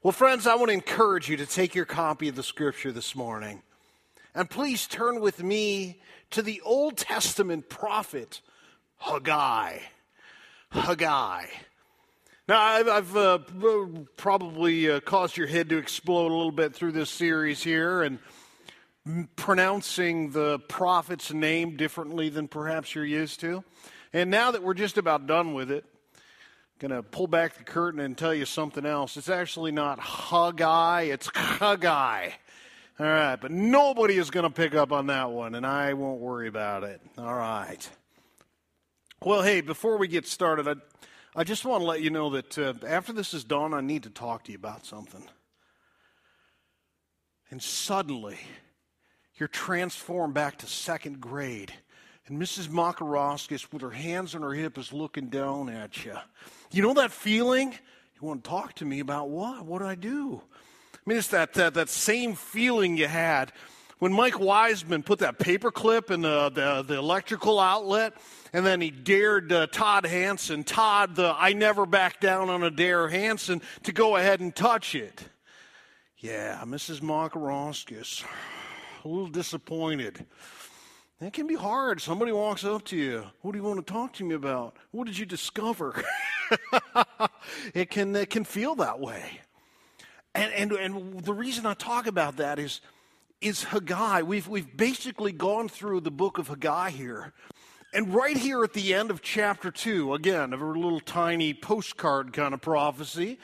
Well, friends, I want to encourage you to take your copy of the scripture this morning. And please turn with me to the Old Testament prophet Haggai. Haggai. Now, I've, I've uh, probably uh, caused your head to explode a little bit through this series here and pronouncing the prophet's name differently than perhaps you're used to. And now that we're just about done with it, going to pull back the curtain and tell you something else. It's actually not Haggai, it's Haggai. All right, but nobody is going to pick up on that one, and I won't worry about it. All right. Well, hey, before we get started, I, I just want to let you know that uh, after this is done, I need to talk to you about something. And suddenly, you're transformed back to second grade and Mrs. Makaroskis, with her hands on her hip, is looking down at you. You know that feeling? You want to talk to me about what? What did I do? I mean, it's that, that, that same feeling you had when Mike Wiseman put that paper clip in the, the, the electrical outlet, and then he dared uh, Todd Hanson, Todd, the I never back down on a dare Hanson, to go ahead and touch it. Yeah, Mrs. Makaroskis, a little disappointed. That can be hard. Somebody walks up to you. What do you want to talk to me about? What did you discover? it can it can feel that way. And, and and the reason I talk about that is is Haggai. We've we've basically gone through the book of Haggai here. And right here at the end of chapter 2, again, of a little tiny postcard kind of prophecy,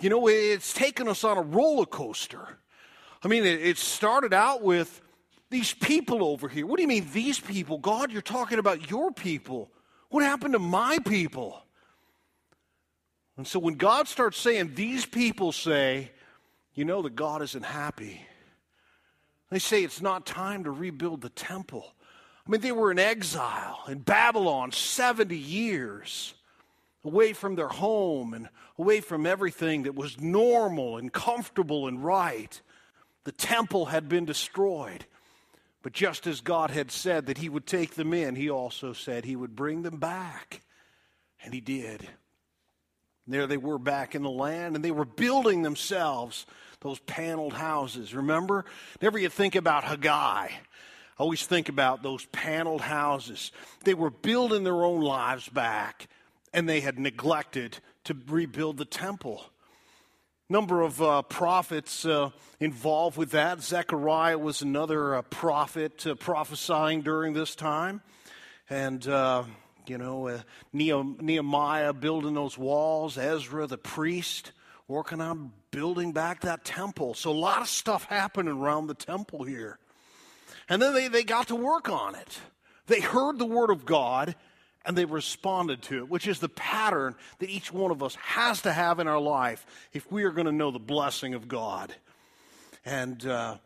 you know, it's taken us on a roller coaster. I mean, it, it started out with these people over here. What do you mean, these people? God, you're talking about your people. What happened to my people? And so when God starts saying, these people say, you know that God isn't happy. They say it's not time to rebuild the temple. I mean, they were in exile in Babylon 70 years, away from their home and away from everything that was normal and comfortable and right. The temple had been destroyed. But just as God had said that He would take them in, He also said He would bring them back. And He did. And There they were back in the land, and they were building themselves those paneled houses. Remember? Whenever you think about Haggai, always think about those paneled houses. They were building their own lives back, and they had neglected to rebuild the temple number of uh, prophets uh, involved with that. Zechariah was another uh, prophet uh, prophesying during this time. And, uh, you know, uh, Nehemiah building those walls, Ezra the priest working on building back that temple. So a lot of stuff happening around the temple here. And then they, they got to work on it. They heard the word of God and they responded to it, which is the pattern that each one of us has to have in our life if we are going to know the blessing of God. And, uh,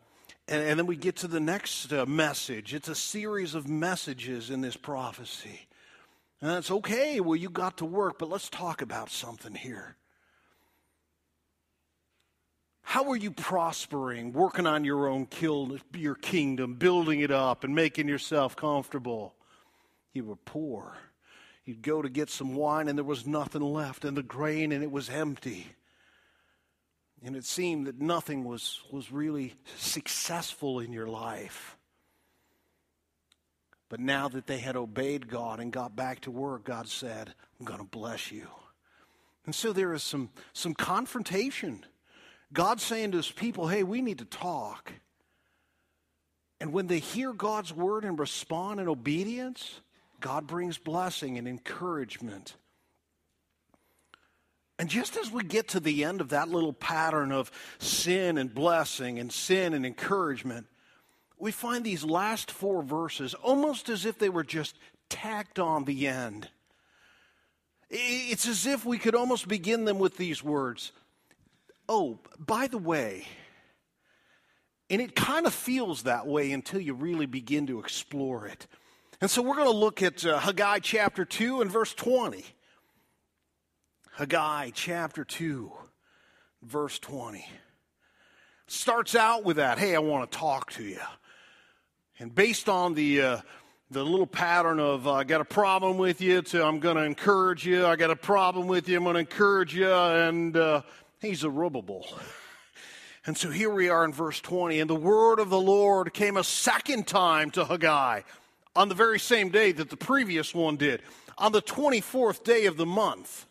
and, and, then we get to the next uh, message. It's a series of messages in this prophecy. And it's okay, well, you got to work, but let's talk about something here. How are you prospering, working on your own kill, your kingdom, building it up, and making yourself comfortable? You were poor. You'd go to get some wine and there was nothing left, and the grain and it was empty. And it seemed that nothing was, was really successful in your life. But now that they had obeyed God and got back to work, God said, I'm going to bless you. And so there is some, some confrontation. God saying to his people, hey, we need to talk. And when they hear God's word and respond in obedience, God brings blessing and encouragement. And just as we get to the end of that little pattern of sin and blessing and sin and encouragement, we find these last four verses almost as if they were just tacked on the end. It's as if we could almost begin them with these words Oh, by the way, and it kind of feels that way until you really begin to explore it. And so we're going to look at uh, Haggai chapter 2 and verse 20. Haggai chapter 2, verse 20. Starts out with that, hey, I want to talk to you. And based on the, uh, the little pattern of, uh, I got a problem with you, to I'm going to encourage you, I got a problem with you, I'm going to encourage you, and uh, He's Zerubbabel. And so here we are in verse 20. And the word of the Lord came a second time to Haggai on the very same day that the previous one did, on the 24th day of the month.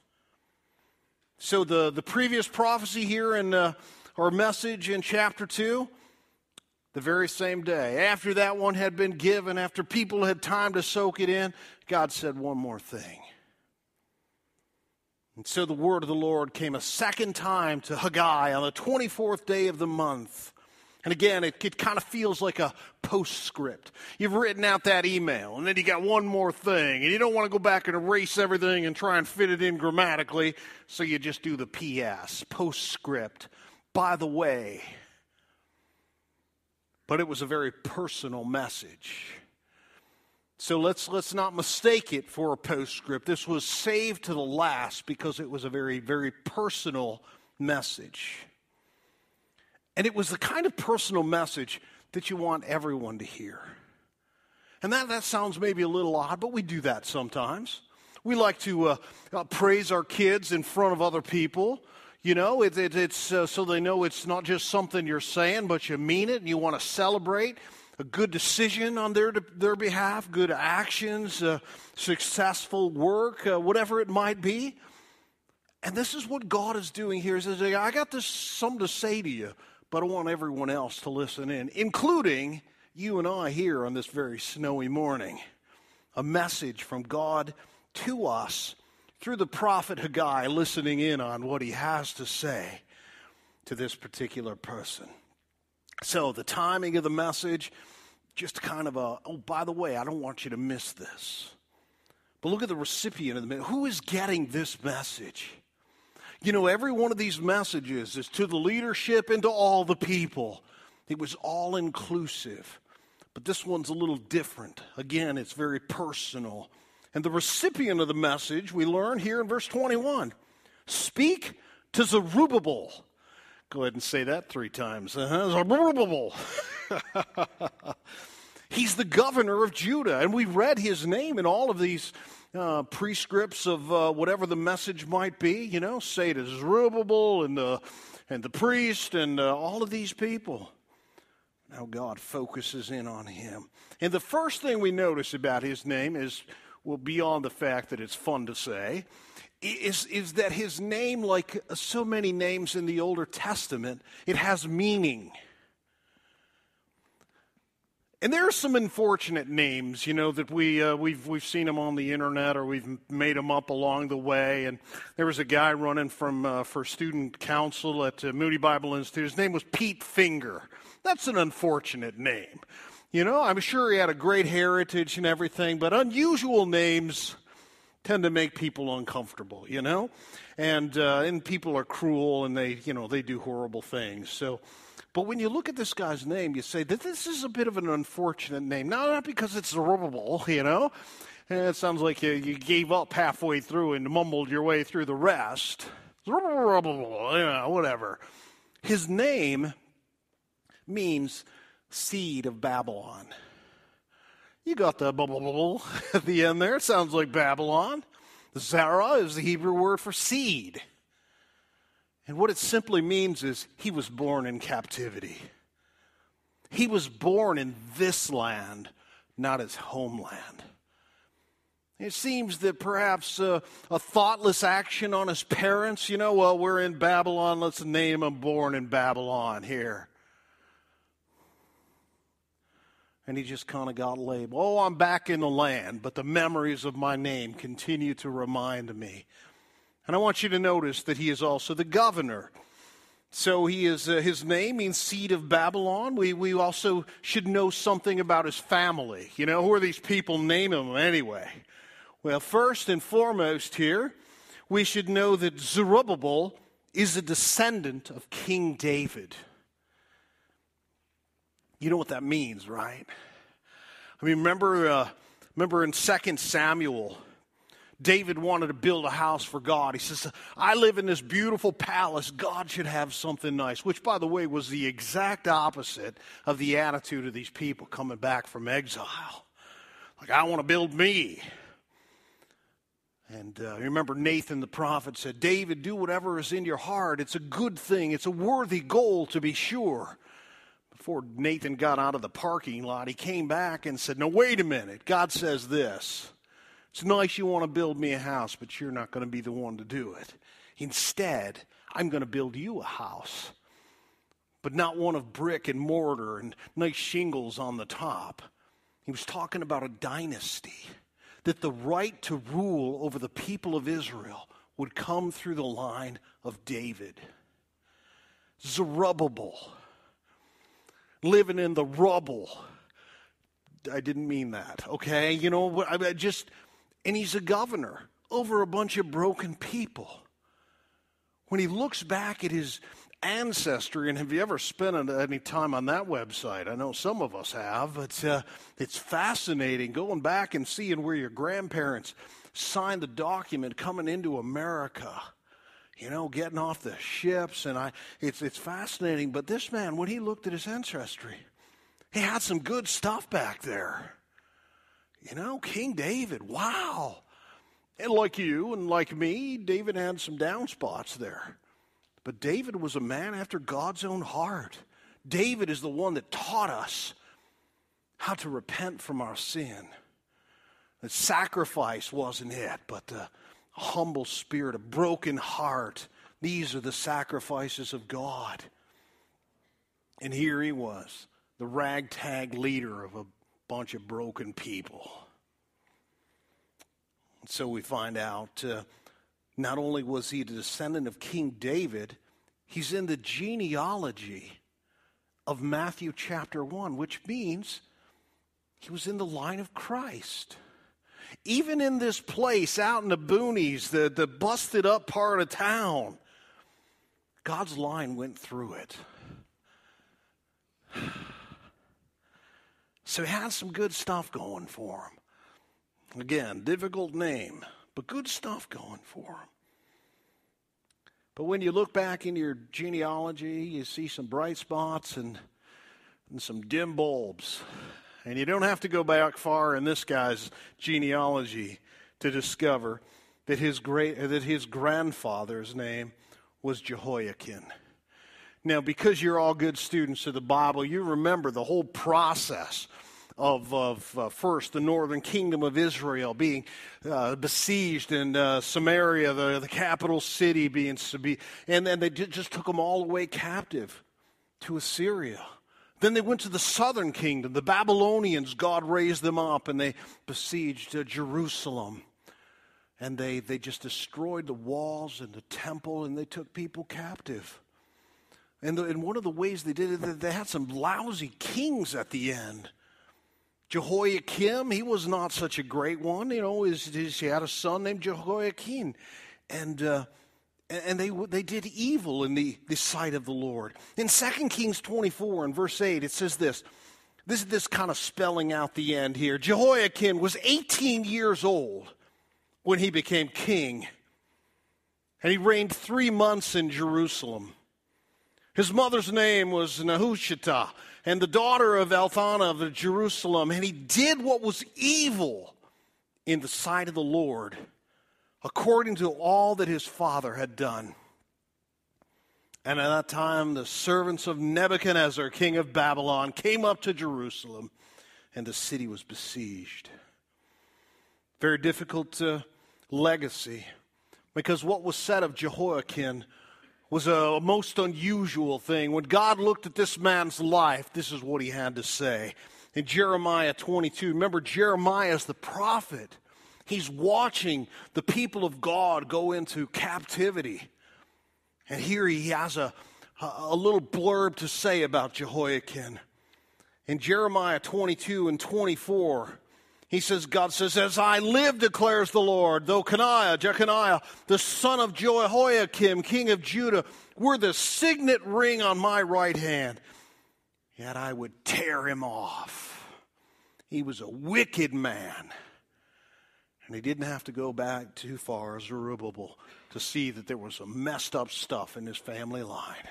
So the, the previous prophecy here in uh, our message in chapter 2, the very same day. After that one had been given, after people had time to soak it in, God said one more thing. And so the word of the Lord came a second time to Haggai on the 24th day of the month. And again, it, it kind of feels like a postscript. You've written out that email, and then you got one more thing, and you don't want to go back and erase everything and try and fit it in grammatically, so you just do the PS, postscript. By the way, but it was a very personal message. So let's, let's not mistake it for a postscript. This was saved to the last because it was a very, very personal message. And it was the kind of personal message that you want everyone to hear. And that, that sounds maybe a little odd, but we do that sometimes. We like to uh, uh, praise our kids in front of other people. You know, it, it, it's uh, so they know it's not just something you're saying, but you mean it and you want to celebrate a good decision on their, their behalf, good actions, uh, successful work, uh, whatever it might be. And this is what God is doing here. He says, I got this something to say to you, but I want everyone else to listen in, including you and I here on this very snowy morning. A message from God to us through the prophet Haggai, listening in on what he has to say to this particular person. So, the timing of the message, just kind of a, oh, by the way, I don't want you to miss this. But look at the recipient of the message. Who is getting this message? You know, every one of these messages is to the leadership and to all the people. It was all inclusive. But this one's a little different. Again, it's very personal. And the recipient of the message, we learn here in verse 21 speak to Zerubbabel Go ahead and say that three times. Uh-huh. He's the governor of Judah, and we read his name in all of these uh, prescripts of uh, whatever the message might be. You know, say as Zerubbabel and the and the priest and uh, all of these people. Now God focuses in on him, and the first thing we notice about his name is, well, beyond the fact that it's fun to say, is, is that his name, like so many names in the Older Testament, it has meaning. And there are some unfortunate names, you know, that we, uh, we've, we've seen them on the internet or we've made them up along the way. And there was a guy running from, uh, for student council at uh, Moody Bible Institute. His name was Pete Finger. That's an unfortunate name. You know, I'm sure he had a great heritage and everything, but unusual names tend to make people uncomfortable, you know? And, uh, and people are cruel and they, you know, they do horrible things. So, but when you look at this guy's name, you say that this is a bit of an unfortunate name. Not, not because it's Zerubbabel, you know? Eh, it sounds like you, you gave up halfway through and mumbled your way through the rest. Zerubbabel, you know, whatever. His name means seed of Babylon. You got the at the end there. It sounds like Babylon. Zara is the Hebrew word for seed. And what it simply means is he was born in captivity. He was born in this land, not his homeland. It seems that perhaps uh, a thoughtless action on his parents, you know, well, we're in Babylon, let's name him born in Babylon here. And he just kind of got labeled. Oh, I'm back in the land, but the memories of my name continue to remind me. And I want you to notice that he is also the governor. So he is uh, his name means seed of Babylon. We we also should know something about his family. You know, who are these people naming him anyway? Well, first and foremost here, we should know that Zerubbabel is a descendant of King David. You know what that means, right? I mean, remember, uh, remember in 2 Samuel, David wanted to build a house for God. He says, I live in this beautiful palace. God should have something nice, which, by the way, was the exact opposite of the attitude of these people coming back from exile. Like, I want to build me. And uh, remember, Nathan the prophet said, David, do whatever is in your heart. It's a good thing, it's a worthy goal to be sure. Before Nathan got out of the parking lot, he came back and said, No, wait a minute. God says this. It's nice you want to build me a house, but you're not going to be the one to do it. Instead, I'm going to build you a house, but not one of brick and mortar and nice shingles on the top. He was talking about a dynasty, that the right to rule over the people of Israel would come through the line of David. Zerubbabel, living in the rubble. I didn't mean that, okay? You know, I just, and he's a governor over a bunch of broken people. When he looks back at his ancestry, and have you ever spent any time on that website? I know some of us have, but uh, it's fascinating going back and seeing where your grandparents signed the document coming into America. You know, getting off the ships, and I, it's it's fascinating. But this man, when he looked at his ancestry, he had some good stuff back there. You know, King David, wow. And like you and like me, David had some down spots there. But David was a man after God's own heart. David is the one that taught us how to repent from our sin. That sacrifice wasn't it, but the humble spirit, a broken heart. These are the sacrifices of God. And here he was, the ragtag leader of a bunch of broken people. And so we find out. Uh, not only was he a descendant of King David, he's in the genealogy of Matthew chapter 1, which means he was in the line of Christ. Even in this place out in the boonies, the, the busted up part of town, God's line went through it. So he had some good stuff going for him. Again, difficult name but good stuff going for him. But when you look back in your genealogy, you see some bright spots and, and some dim bulbs. And you don't have to go back far in this guy's genealogy to discover that his, great, that his grandfather's name was Jehoiachin. Now, because you're all good students of the Bible, you remember the whole process of, of uh, first the northern kingdom of Israel being uh, besieged and uh, Samaria, the, the capital city, being and then they just took them all away captive to Assyria. Then they went to the southern kingdom. The Babylonians, God raised them up and they besieged uh, Jerusalem. And they, they just destroyed the walls and the temple and they took people captive. And, the, and one of the ways they did it, they had some lousy kings at the end. Jehoiakim, he was not such a great one. You know, his, his, he had a son named Jehoiachin. And, uh, and they, they did evil in the, the sight of the Lord. In 2 Kings 24 and verse 8, it says this. This is this kind of spelling out the end here. Jehoiachin was 18 years old when he became king, and he reigned three months in Jerusalem. His mother's name was Nehushta, and the daughter of Elkanah of Jerusalem, and he did what was evil in the sight of the Lord, according to all that his father had done. And at that time, the servants of Nebuchadnezzar, king of Babylon, came up to Jerusalem, and the city was besieged. Very difficult uh, legacy, because what was said of Jehoiachin was a most unusual thing. When God looked at this man's life, this is what he had to say. In Jeremiah 22, remember, Jeremiah is the prophet. He's watching the people of God go into captivity. And here he has a, a little blurb to say about Jehoiachin. In Jeremiah 22 and 24, he says, God says, As I live, declares the Lord, though Coniah, Jeconiah, the son of Jehoiakim, king of Judah, were the signet ring on my right hand, yet I would tear him off. He was a wicked man. And he didn't have to go back too far as Zerubbabel to see that there was some messed up stuff in his family line.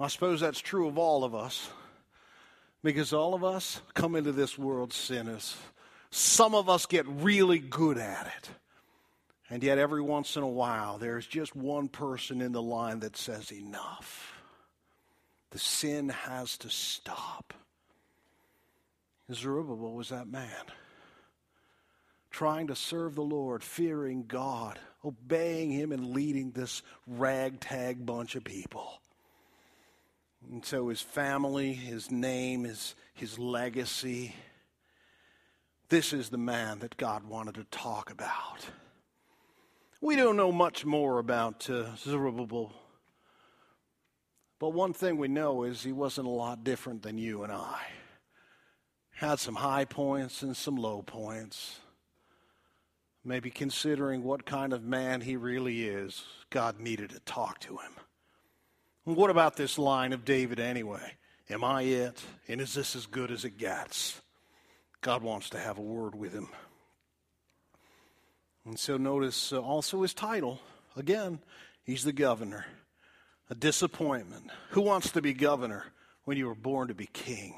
I suppose that's true of all of us. Because all of us come into this world sinners. Some of us get really good at it. And yet, every once in a while, there's just one person in the line that says, Enough. The sin has to stop. Zerubbabel was that man. Trying to serve the Lord, fearing God, obeying Him, and leading this ragtag bunch of people. And so his family, his name, his, his legacy, this is the man that God wanted to talk about. We don't know much more about uh, Zerubbabel, but one thing we know is he wasn't a lot different than you and I. Had some high points and some low points. Maybe considering what kind of man he really is, God needed to talk to him. What about this line of David anyway? Am I it? And is this as good as it gets? God wants to have a word with him. And so notice uh, also his title. Again, he's the governor. A disappointment. Who wants to be governor when you were born to be king?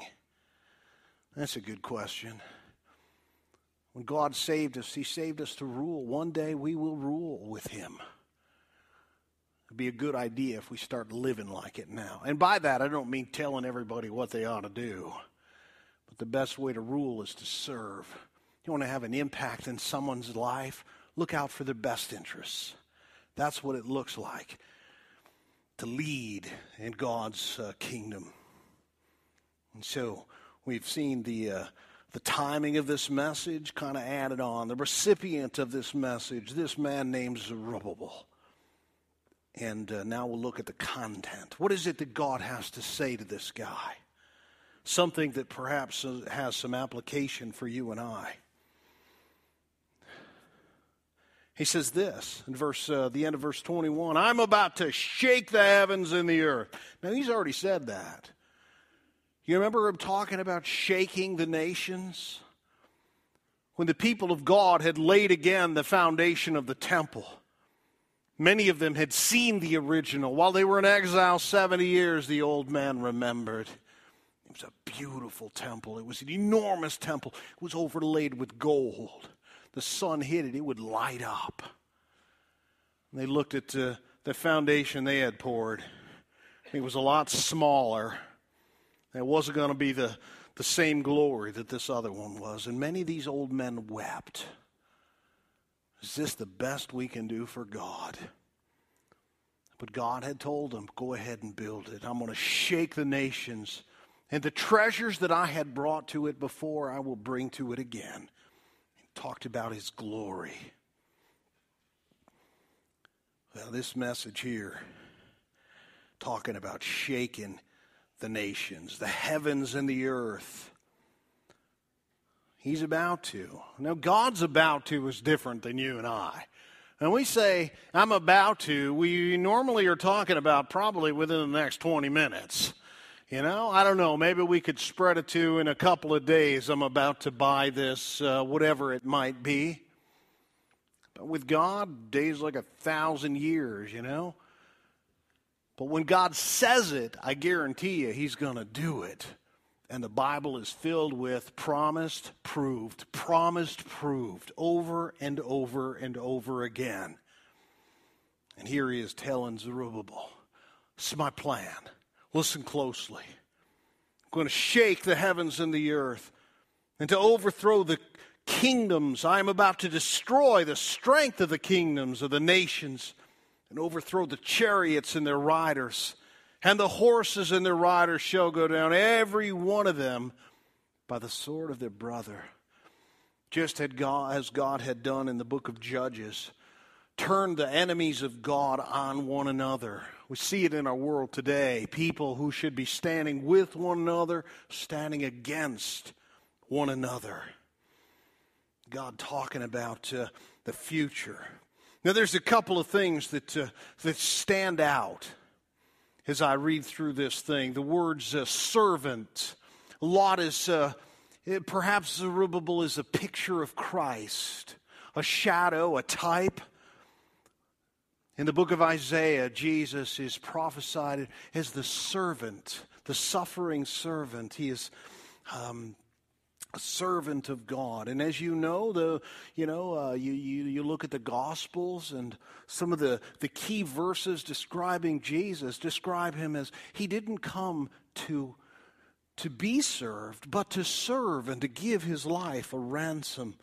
That's a good question. When God saved us, he saved us to rule. One day we will rule with him. It'd be a good idea if we start living like it now. And by that, I don't mean telling everybody what they ought to do, but the best way to rule is to serve. You want to have an impact in someone's life? Look out for their best interests. That's what it looks like to lead in God's uh, kingdom. And so we've seen the. Uh, the timing of this message kind of added on. The recipient of this message, this man named Zerubbabel. And uh, now we'll look at the content. What is it that God has to say to this guy? Something that perhaps has some application for you and I. He says this in verse, uh, the end of verse 21 I'm about to shake the heavens and the earth. Now, he's already said that. You remember him talking about shaking the nations? When the people of God had laid again the foundation of the temple. Many of them had seen the original. While they were in exile 70 years, the old man remembered. It was a beautiful temple. It was an enormous temple. It was overlaid with gold. The sun hit it, it would light up. And they looked at uh, the foundation they had poured. It was a lot smaller. It wasn't going to be the, the same glory that this other one was. And many of these old men wept. Is this the best we can do for God? But God had told them, go ahead and build it. I'm going to shake the nations. And the treasures that I had brought to it before, I will bring to it again. He talked about his glory. Well, this message here, talking about shaking the nations, the heavens and the earth. He's about to. Now, God's about to is different than you and I. And we say, I'm about to, we normally are talking about probably within the next 20 minutes. You know, I don't know, maybe we could spread it to in a couple of days. I'm about to buy this, uh, whatever it might be. But with God, days like a thousand years, you know? But when God says it, I guarantee you, He's going to do it. And the Bible is filled with promised, proved, promised, proved, over and over and over again. And here he is telling Zerubbabel, This is my plan. Listen closely. I'm going to shake the heavens and the earth and to overthrow the kingdoms. I am about to destroy the strength of the kingdoms of the nations and overthrow the chariots and their riders and the horses and their riders shall go down, every one of them, by the sword of their brother. Just as God had done in the book of Judges, turned the enemies of God on one another. We see it in our world today. People who should be standing with one another, standing against one another. God talking about uh, the future. Now, there's a couple of things that, uh, that stand out as I read through this thing. The words uh, servant. Lot is, uh, perhaps Zerubbabel is a picture of Christ, a shadow, a type. In the book of Isaiah, Jesus is prophesied as the servant, the suffering servant. He is um, a servant of God. And as you know, the you know uh, you, you you look at the Gospels and some of the the key verses describing Jesus describe him as he didn't come to to be served, but to serve and to give his life a ransom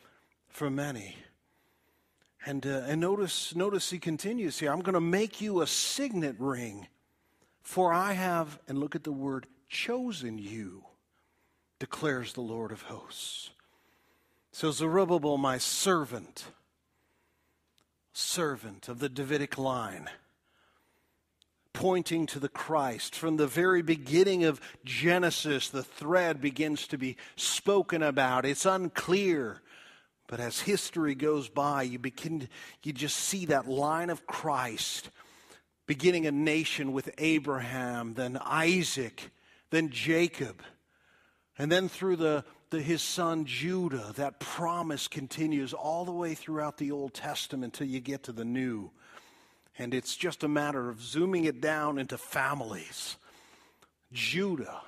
for many. And uh, and notice notice he continues here. I'm going to make you a signet ring, for I have and look at the word chosen you declares the Lord of hosts. So Zerubbabel, my servant, servant of the Davidic line, pointing to the Christ. From the very beginning of Genesis, the thread begins to be spoken about. It's unclear. But as history goes by, you begin you just see that line of Christ beginning a nation with Abraham, then Isaac, then Jacob and then through the, the, his son Judah, that promise continues all the way throughout the Old Testament until you get to the New. And it's just a matter of zooming it down into families. Judah,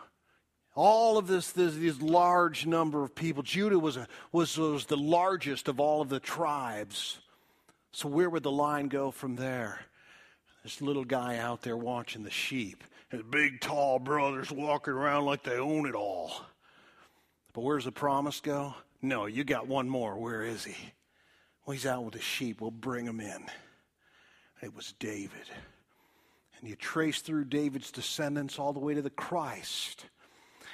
all of this, this, this large number of people. Judah was, a, was, was the largest of all of the tribes. So, where would the line go from there? This little guy out there watching the sheep, His big, tall brothers walking around like they own it all. But where's the promise go? No, you got one more. Where is he? Well, he's out with the sheep. We'll bring him in. It was David. And you trace through David's descendants all the way to the Christ.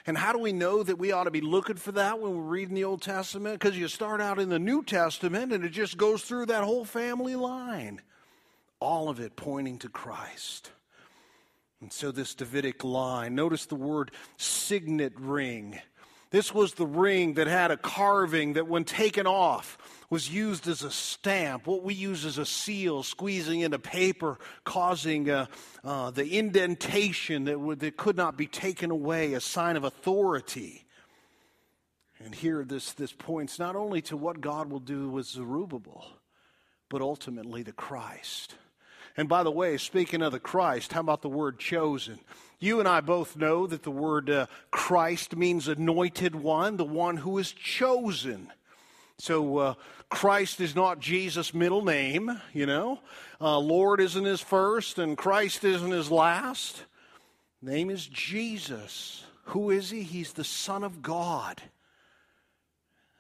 And how do we know that we ought to be looking for that when we're reading the Old Testament? Because you start out in the New Testament and it just goes through that whole family line. All of it pointing to Christ. And so, this Davidic line, notice the word signet ring. This was the ring that had a carving that, when taken off, was used as a stamp, what we use as a seal, squeezing into paper, causing uh, uh, the indentation that, would, that could not be taken away, a sign of authority. And here, this, this points not only to what God will do with Zerubbabel, but ultimately the Christ. And by the way, speaking of the Christ, how about the word chosen? You and I both know that the word uh, Christ means anointed one, the one who is chosen. So uh, Christ is not Jesus' middle name, you know. Uh, Lord isn't his first, and Christ isn't his last. Name is Jesus. Who is he? He's the Son of God.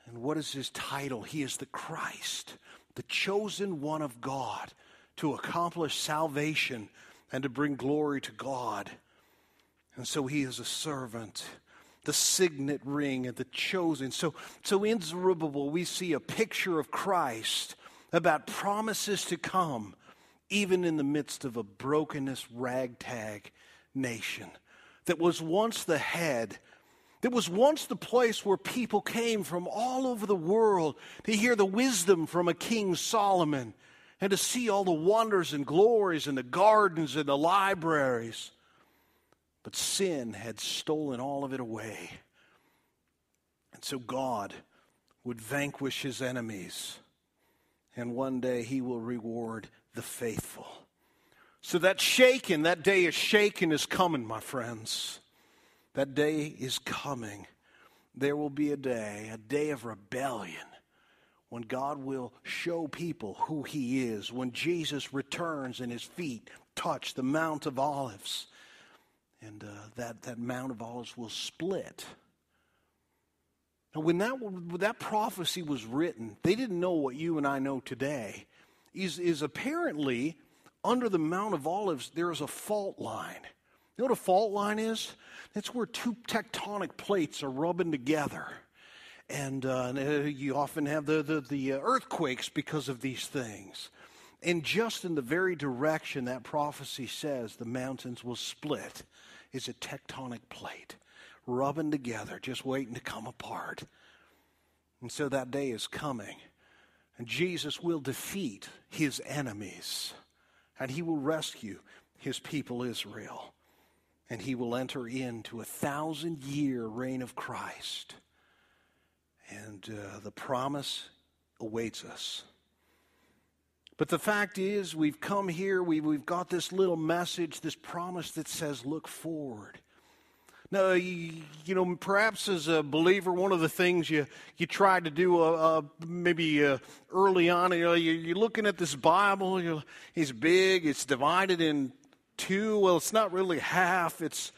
And what is his title? He is the Christ, the chosen one of God to accomplish salvation and to bring glory to God. And so he is a servant, the signet ring and the chosen. So, so in Zerubbabel, we see a picture of Christ about promises to come, even in the midst of a brokenness, ragtag nation that was once the head, that was once the place where people came from all over the world to hear the wisdom from a King Solomon and to see all the wonders and glories and the gardens and the libraries. But sin had stolen all of it away. And so God would vanquish his enemies, and one day he will reward the faithful. So that shaking, that day is shaken is coming, my friends. That day is coming. There will be a day, a day of rebellion, when God will show people who he is, when Jesus returns and his feet touch the Mount of Olives and uh, that, that Mount of Olives will split. Now, when that, when that prophecy was written, they didn't know what you and I know today. Is, is apparently under the Mount of Olives, there is a fault line. You know what a fault line is? It's where two tectonic plates are rubbing together. And, uh, uh, you often have the, the, the uh, earthquakes because of these things. And just in the very direction that prophecy says, the mountains will split is a tectonic plate rubbing together, just waiting to come apart. And so that day is coming. And Jesus will defeat his enemies. And he will rescue his people Israel. And he will enter into a thousand year reign of Christ. And uh, the promise awaits us. But the fact is, we've come here, we, we've got this little message, this promise that says, look forward. Now, you, you, know, perhaps as a believer, one of the things you, you tried to do uh, uh, maybe uh, early on, you know, you, are looking at this Bible, you it's big, it's divided in two. Well, it's not really half. It's,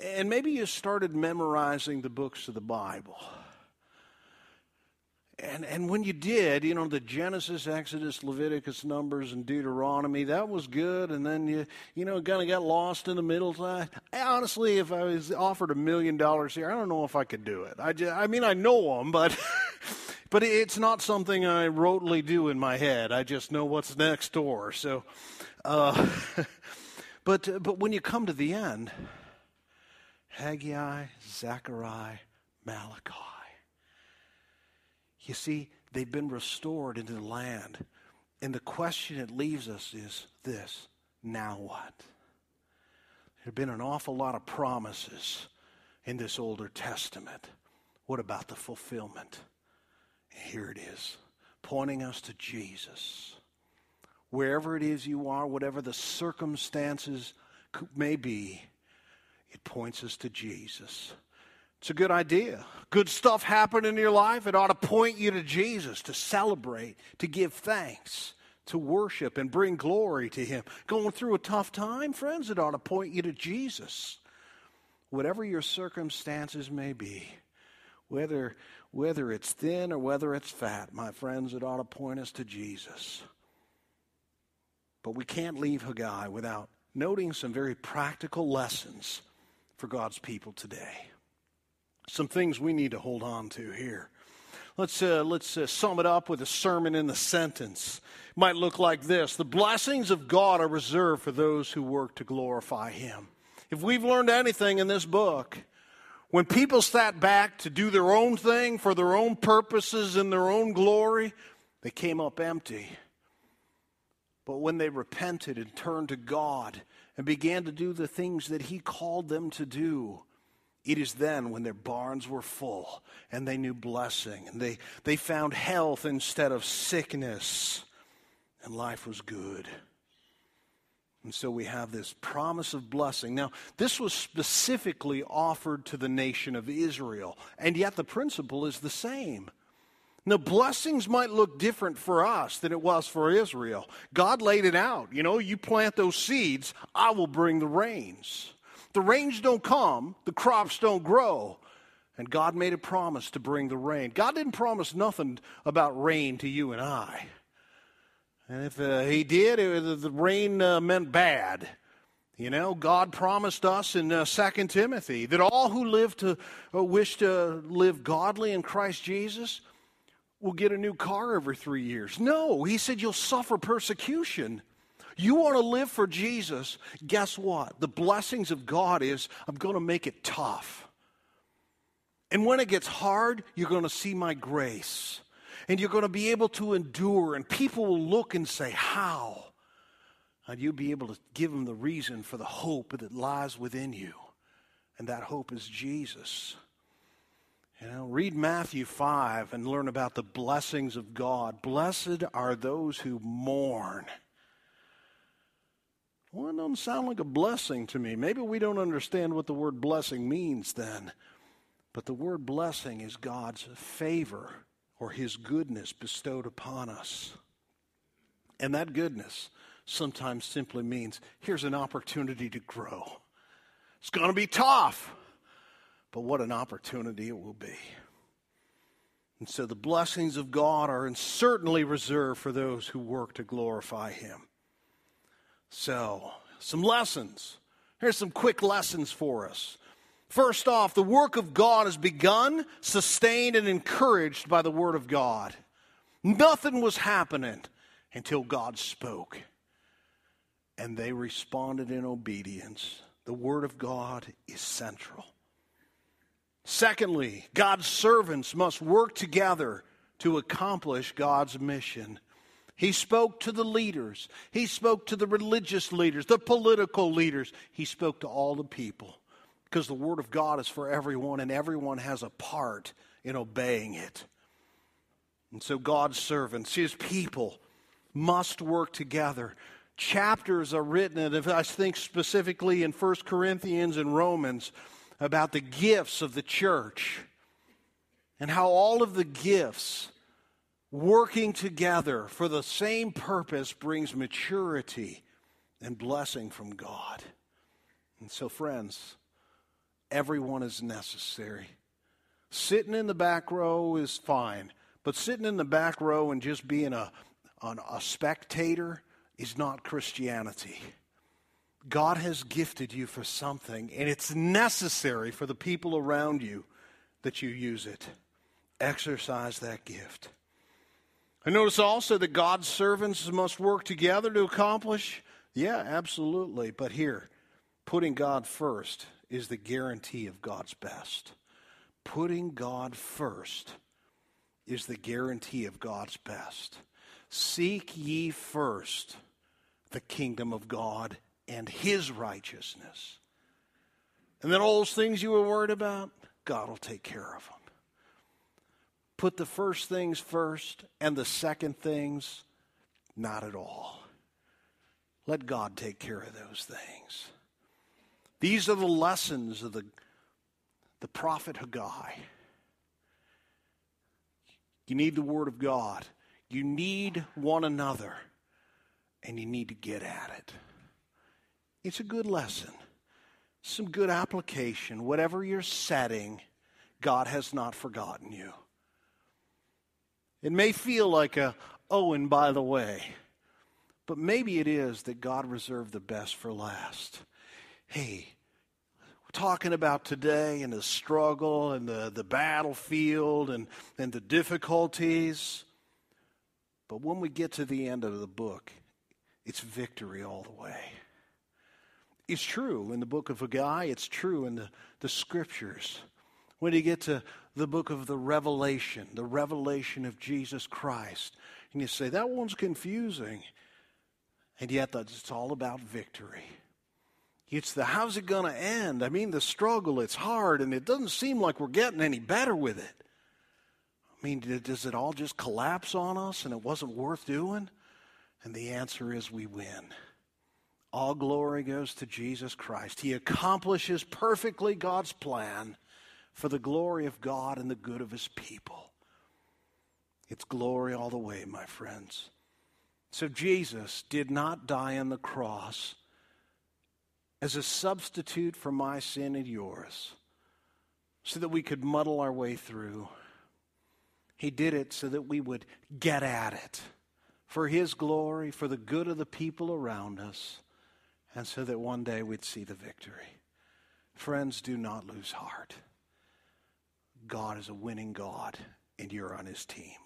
and maybe you started memorizing the books of the Bible. And, and when you did, you know, the Genesis, Exodus, Leviticus, Numbers, and Deuteronomy, that was good. And then you, you know, kind of got lost in the middle. I, honestly, if I was offered a million dollars here, I don't know if I could do it. I, just, I mean, I know them, but, but it's not something I rotely do in my head. I just know what's next door. So, uh, but, but when you come to the end, Haggai, Zechariah, Malachi, you see, they've been restored into the land. And the question it leaves us is this now what? There have been an awful lot of promises in this Older Testament. What about the fulfillment? Here it is, pointing us to Jesus. Wherever it is you are, whatever the circumstances may be, it points us to Jesus. It's a good idea. Good stuff happened in your life. It ought to point you to Jesus, to celebrate, to give thanks, to worship, and bring glory to Him. Going through a tough time, friends, it ought to point you to Jesus. Whatever your circumstances may be, whether, whether it's thin or whether it's fat, my friends, it ought to point us to Jesus. But we can't leave Haggai without noting some very practical lessons for God's people today some things we need to hold on to here. Let's, uh, let's uh, sum it up with a sermon in the sentence. It might look like this The blessings of God are reserved for those who work to glorify Him. If we've learned anything in this book, when people sat back to do their own thing for their own purposes and their own glory, they came up empty. But when they repented and turned to God and began to do the things that He called them to do, it is then when their barns were full and they knew blessing and they, they found health instead of sickness and life was good. And so we have this promise of blessing. Now, this was specifically offered to the nation of Israel, and yet the principle is the same. Now, blessings might look different for us than it was for Israel. God laid it out. You know, you plant those seeds, I will bring the rains. The rains don't come, the crops don't grow. And God made a promise to bring the rain. God didn't promise nothing about rain to you and I. And if uh, He did, it, the rain uh, meant bad. You know, God promised us in uh, 2 Timothy that all who live to uh, wish to live godly in Christ Jesus will get a new car every three years. No, He said you'll suffer persecution. You want to live for Jesus, guess what? The blessings of God is I'm going to make it tough. And when it gets hard, you're going to see my grace. And you're going to be able to endure, and people will look and say, How? And you'll be able to give them the reason for the hope that lies within you. And that hope is Jesus. You know, read Matthew 5 and learn about the blessings of God. Blessed are those who mourn well, it doesn't sound like a blessing to me. Maybe we don't understand what the word blessing means then. But the word blessing is God's favor or his goodness bestowed upon us. And that goodness sometimes simply means here's an opportunity to grow. It's going to be tough, but what an opportunity it will be. And so the blessings of God are certainly reserved for those who work to glorify him. So, some lessons. Here's some quick lessons for us. First off, the work of God is begun, sustained, and encouraged by the Word of God. Nothing was happening until God spoke. And they responded in obedience. The Word of God is central. Secondly, God's servants must work together to accomplish God's mission. He spoke to the leaders. He spoke to the religious leaders, the political leaders. He spoke to all the people because the Word of God is for everyone and everyone has a part in obeying it. And so God's servants, His people, must work together. Chapters are written, and if I think specifically in 1 Corinthians and Romans, about the gifts of the church and how all of the gifts working together for the same purpose brings maturity and blessing from God. And so, friends, everyone is necessary. Sitting in the back row is fine, but sitting in the back row and just being a, an, a spectator is not Christianity. God has gifted you for something, and it's necessary for the people around you that you use it. Exercise that gift. I notice also that God's servants must work together to accomplish. Yeah, absolutely. But here, putting God first is the guarantee of God's best. Putting God first is the guarantee of God's best. Seek ye first the kingdom of God and his righteousness. And then all those things you were worried about, God will take care of them. Put the first things first and the second things, not at all. Let God take care of those things. These are the lessons of the, the prophet Haggai. You need the Word of God. You need one another, and you need to get at it. It's a good lesson, some good application. Whatever your setting, God has not forgotten you. It may feel like a, oh, and by the way, but maybe it is that God reserved the best for last. Hey, we're talking about today and the struggle and the, the battlefield and, and the difficulties. But when we get to the end of the book, it's victory all the way. It's true in the book of Haggai, it's true in the, the scriptures. When you get to the book of the Revelation, the revelation of Jesus Christ, and you say, that one's confusing. And yet, it's all about victory. It's the how's it going to end? I mean, the struggle, it's hard, and it doesn't seem like we're getting any better with it. I mean, does it all just collapse on us and it wasn't worth doing? And the answer is we win. All glory goes to Jesus Christ. He accomplishes perfectly God's plan for the glory of God and the good of his people. It's glory all the way, my friends. So Jesus did not die on the cross as a substitute for my sin and yours so that we could muddle our way through. He did it so that we would get at it for his glory, for the good of the people around us, and so that one day we'd see the victory. Friends, do not lose heart. God is a winning God, and you're on his team.